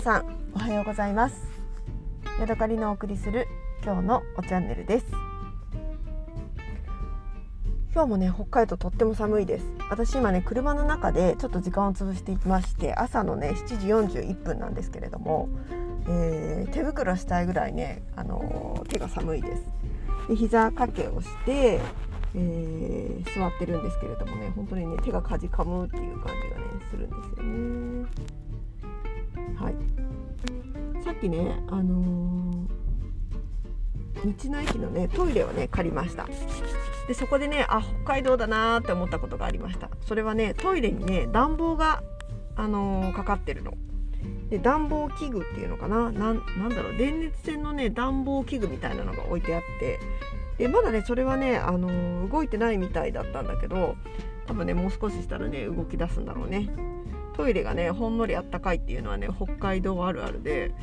皆さんおはようございます。ヤドカリのお送りする今日のおチャンネルです。今日もね北海道とっても寒いです。私今ね車の中でちょっと時間を潰していきまして朝のね7時41分なんですけれども、えー、手袋したいぐらいね、あのー、手が寒いです。で膝掛けをして、えー、座ってるんですけれどもね本当にね手がかじかむっていう感じがねするんですよね。はい。さっきねあのー、道の駅のねトイレをね借りました。でそこでねあ北海道だなーって思ったことがありました。それはねトイレにね暖房が、あのー、かかってるの。で暖房器具っていうのかな。なんだろう。電熱線のね暖房器具みたいなのが置いてあって。でまだねそれはね、あのー、動いてないみたいだったんだけど多分ねもう少ししたらね動き出すんだろうね。トイレがねほんのりあったかいっていうのはね北海道あるあるで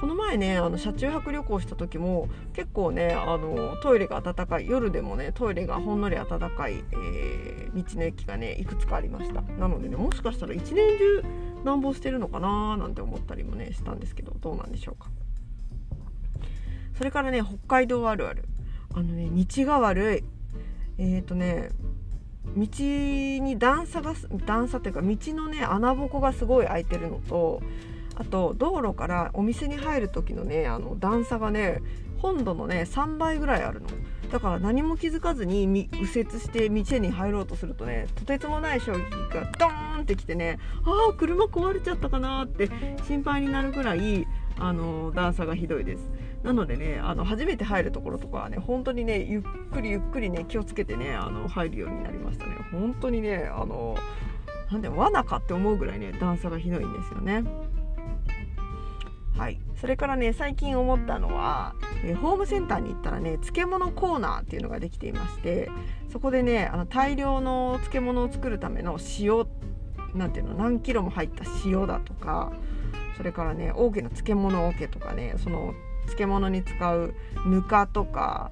この前ねあの車中泊旅行した時も結構ねあのトイレが暖かい夜でもねトイレがほんのり暖かい、えー、道の駅がねいくつかありました。なのでねもしかしたら一年中暖房してるのかななんて思ったりもねしたんですけどどうなんでしょうか。それからね北海道あるある。あのね道が悪い。えっ、ー、とね道に段差が段差っていうか道のね穴ぼこがすごい開いてるのとあと道路からお店に入る時のねあの段差がね本土のね3倍ぐらいあるの。だから何も気づかずに右折して道に入ろうとするとねとてつもない衝撃がドーンってきてねああ車壊れちゃったかなって心配になるぐらいあの段差がひどいです。なのでねあの初めて入るところとかはね本当にねゆっくりゆっくりね気をつけてねあの入るようになりましたね。本当にねあのなんで罠かって思うぐらいね段差がひどいんですよね。はい、それからね最近思ったのは、えー、ホームセンターに行ったらね漬物コーナーっていうのができていましてそこでねあの大量の漬物を作るための塩なんていうの何キロも入った塩だとかそれからね大きな漬物桶とかねその漬物に使うぬかとか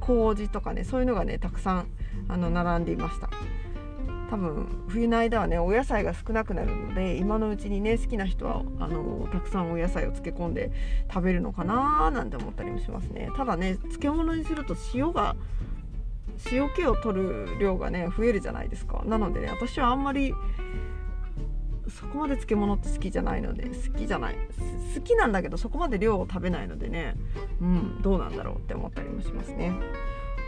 麹とかねそういうのがねたくさんあの並んでいました。多分冬の間はねお野菜が少なくなるので今のうちにね好きな人はあのたくさんお野菜を漬け込んで食べるのかななんて思ったりもしますね。ただね漬物にすると塩が塩気を取る量がね増えるじゃないですか。なのでね私はあんまりそこまで漬物って好きじゃないので好きじゃない好きなんだけどそこまで量を食べないのでねうんどうなんだろうって思ったりもしますね。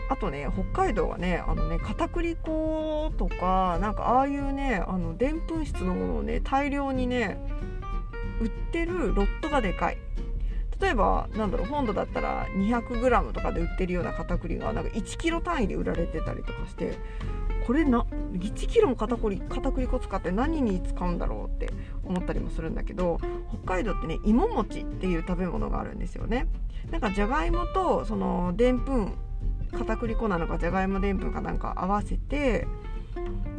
あとね北海道はねあのね片栗粉とかなんかああいうねあのでんぷん質のものをね大量にね売ってるロットがでかい例えばなんだろう本土だったら 200g とかで売ってるような片栗がなんか 1kg 単位で売られてたりとかしてこれな1キロも片栗片栗粉使って何に使うんだろうって思ったりもするんだけど北海道ってね芋餅っていう食べ物があるんですよね。なんかじゃがいもとそのでんぷん片栗粉なのかじゃがいもでんぷんかなんか合わせて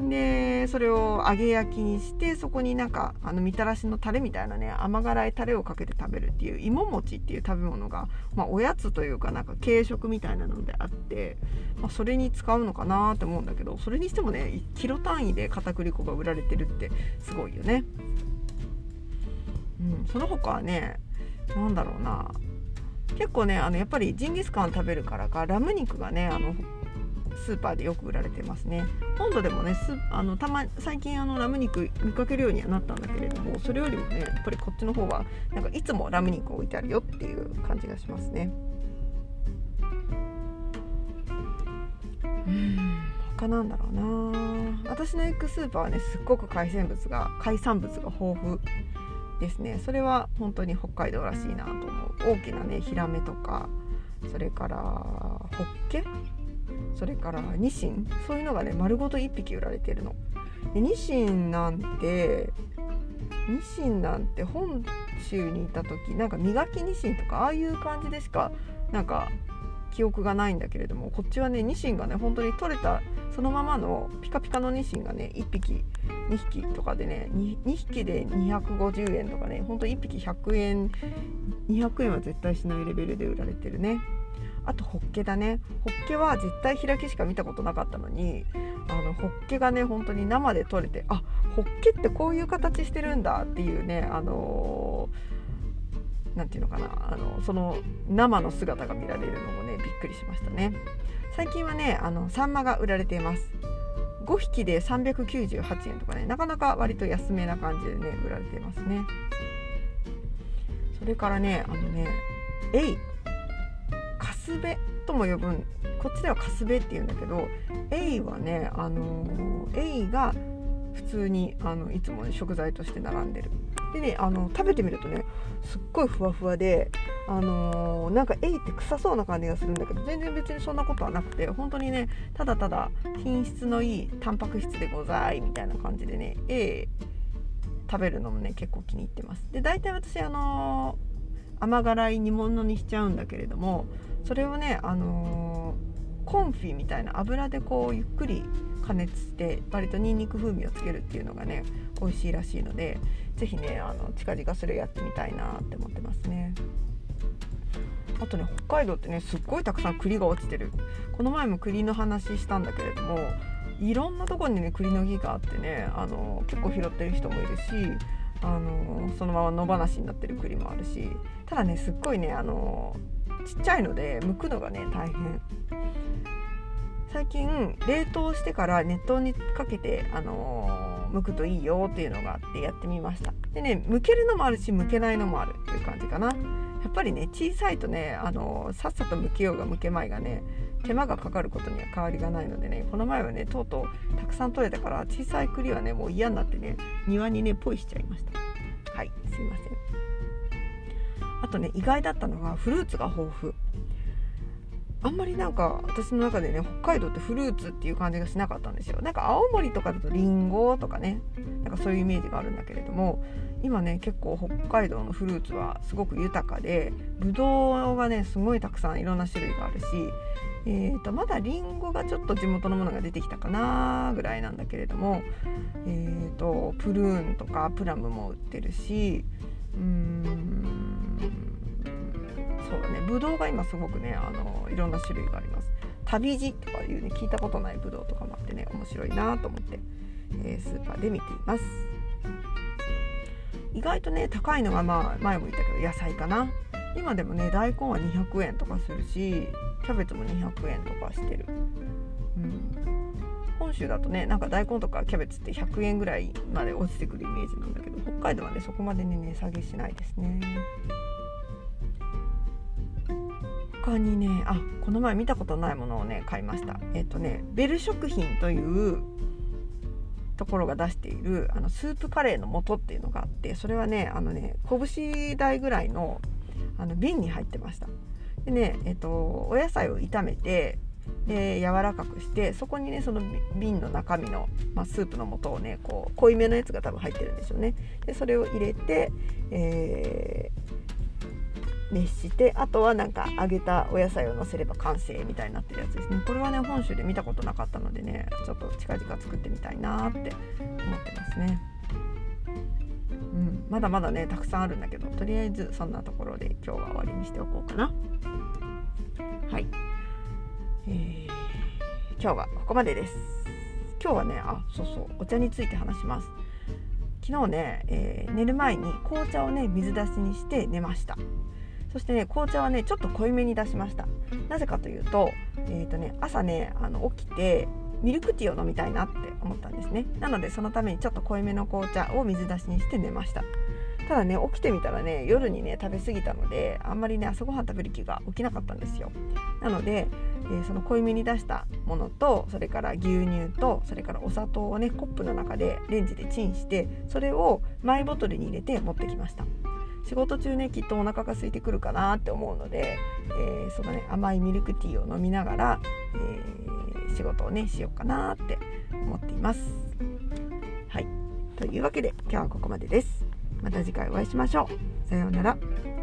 でそれを揚げ焼きにしてそこになんかあのみたらしのタレみたいなね甘辛いタレをかけて食べるっていう芋餅っていう食べ物が、まあ、おやつというかなんか軽食みたいなのであって、まあ、それに使うのかなって思うんだけどそれにしてもね1キロ単位で片栗粉が売られてるってすごいよね。うん、その他はね何だろうな結構ねあのやっぱりジンギスカン食べるからかラム肉がねあのスーパーでよく売られてますね。本土でもねすあのたま最近あのラム肉見かけるようにはなったんだけれどもそれよりもねやっぱりこっちの方はなんかいつもラム肉置いてあるよっていう感じがしますね。うん。他なんだろうな。私の行くスーパーはねすっごく海鮮物が海産物が豊富ですね。それは本当に北海道らしいなと思う。大きなねヒラメとかそれからホッケそれからニシンそういうのがね丸ごと1匹売られてるの。でニシンなんてニシンなんて本州にいた時なんか磨きニシンとかああいう感じでしかなんか記憶がないんだけれどもこっちはねニシンがね本当に取れたそのままのピカピカのニシンがね1匹2匹とかでね 2, 2匹で250円とかねほんと1匹100円200円は絶対しないレベルで売られてるね。あとホッケだね。ホッケは絶対開きしか見たことなかったのにあのホッケがね本当に生で取れてあホッケってこういう形してるんだっていうねあの何て言うのかなあのその生の姿が見られるのもねびっくりしましたね。最近はねあのサンマが売られています。5匹で398円とかねなかなか割と安めな感じでね売られていますね。それからねあのねエイ。スベとも呼ぶんこっちではカスベって言うんだけどエイはねあのエイが普通にあのいつも、ね、食材として並んでる。でねあの食べてみるとねすっごいふわふわであの、なんかエイって臭そうな感じがするんだけど全然別にそんなことはなくて本当にねただただ品質のいいタンパク質でございみたいな感じでねエイ食べるのもね結構気に入ってます。で大体私あの、甘辛い煮物にしちゃうんだけれどもそれをねあのー、コンフィみたいな油でこうゆっくり加熱して割とにんにく風味をつけるっていうのがね美味しいらしいので是非ねあの近々それやってみたいなって思ってますね。あとね北海道ってねすっごいたくさん栗が落ちてるこの前も栗の話したんだけれどもいろんなとこにね栗の木があってねあの結構拾ってる人もいるしあのそのまま野放しになってる栗もあるしただねすっごいねあのちっちゃいので剥くのがね大変。最近冷凍してから熱湯にかけてあの剥くといいよっていうのがあってやってみました。でね剥けるのもあるし剥けないのもあるっていう感じかな。やっぱりね小さいとねあのさっさと向けようが向けまいがね手間がかかることには変わりがないのでねこの前はねとうとうたくさん取れたから小さい栗はねもう嫌になってね庭にねポイしちゃいました。はいすいません。あとね意外だったのがフルーツが豊富。あんまりなんか私の中でね北海道ってフルーツっていう感じがしなかったんですよ。なんか青森とかだとりんごとかねなんかそういうイメージがあるんだけれども今ね結構北海道のフルーツはすごく豊かでぶどうがねすごいたくさんいろんな種類があるし、えーと、まだりんごがちょっと地元のものが出てきたかなぐらいなんだけれども、えーと、プルーンとかプラムも売ってるしうーんそうだねぶどうが今すごくねあのいろんな種類があります。旅路とかいうね聞いたことないぶどうとかもあってね面白いなと思って、えー、スーパーで見ています。意外とね高いのがまあ前も言ったけど野菜かな。今でもね大根は200円とかするしキャベツも200円とかしてる、うん、本州だとねなんか大根とかキャベツって100円ぐらいまで落ちてくるイメージなんだけど北海道はねそこまでね値下げしないですね。他にねあこの前見たことないものをね買いました。えっ、とねベル食品というところが出しているあのスープカレーの素っていうのがあってそれはねあのね拳大ぐらいのあの瓶に入ってました。でねえっとお野菜を炒めてで柔らかくしてそこにねその瓶の中身の、まあ、スープの素をねこう濃いめのやつが多分入ってるんでしょうね。でそれを入れて、えー熱してあとはなんか揚げたお野菜をのせれば完成みたいになってるやつですね。これはね本州で見たことなかったのでねちょっと近々作ってみたいなって思ってますね。うんまだまだねたくさんあるんだけどとりあえずそんなところで今日は終わりにしておこうかな。はい。えー、今日はここまでです。今日はねあそうそうお茶について話します。昨日ね、えー、寝る前に紅茶をね水出しにして寝ました。そしてね紅茶はねちょっと濃いめに出しました。なぜかというと,、えーとね、朝ねあの起きてミルクティーを飲みたいなって思ったんですね。なのでそのためにちょっと濃いめの紅茶を水出しにして寝ました。ただね起きてみたらね夜にね食べ過ぎたのであんまりね朝ごはん食べる気が起きなかったんですよ。なので、えー、その濃いめに出したものとそれから牛乳とそれからお砂糖をねコップの中でレンジでチンしてそれをマイボトルに入れて持ってきました。仕事中ねきっとお腹が空いてくるかなって思うので、えー、そのね甘いミルクティーを飲みながら、えー、仕事をねしようかなって思っています。はいというわけで今日はここまでです。また次回お会いしましょう。さようなら。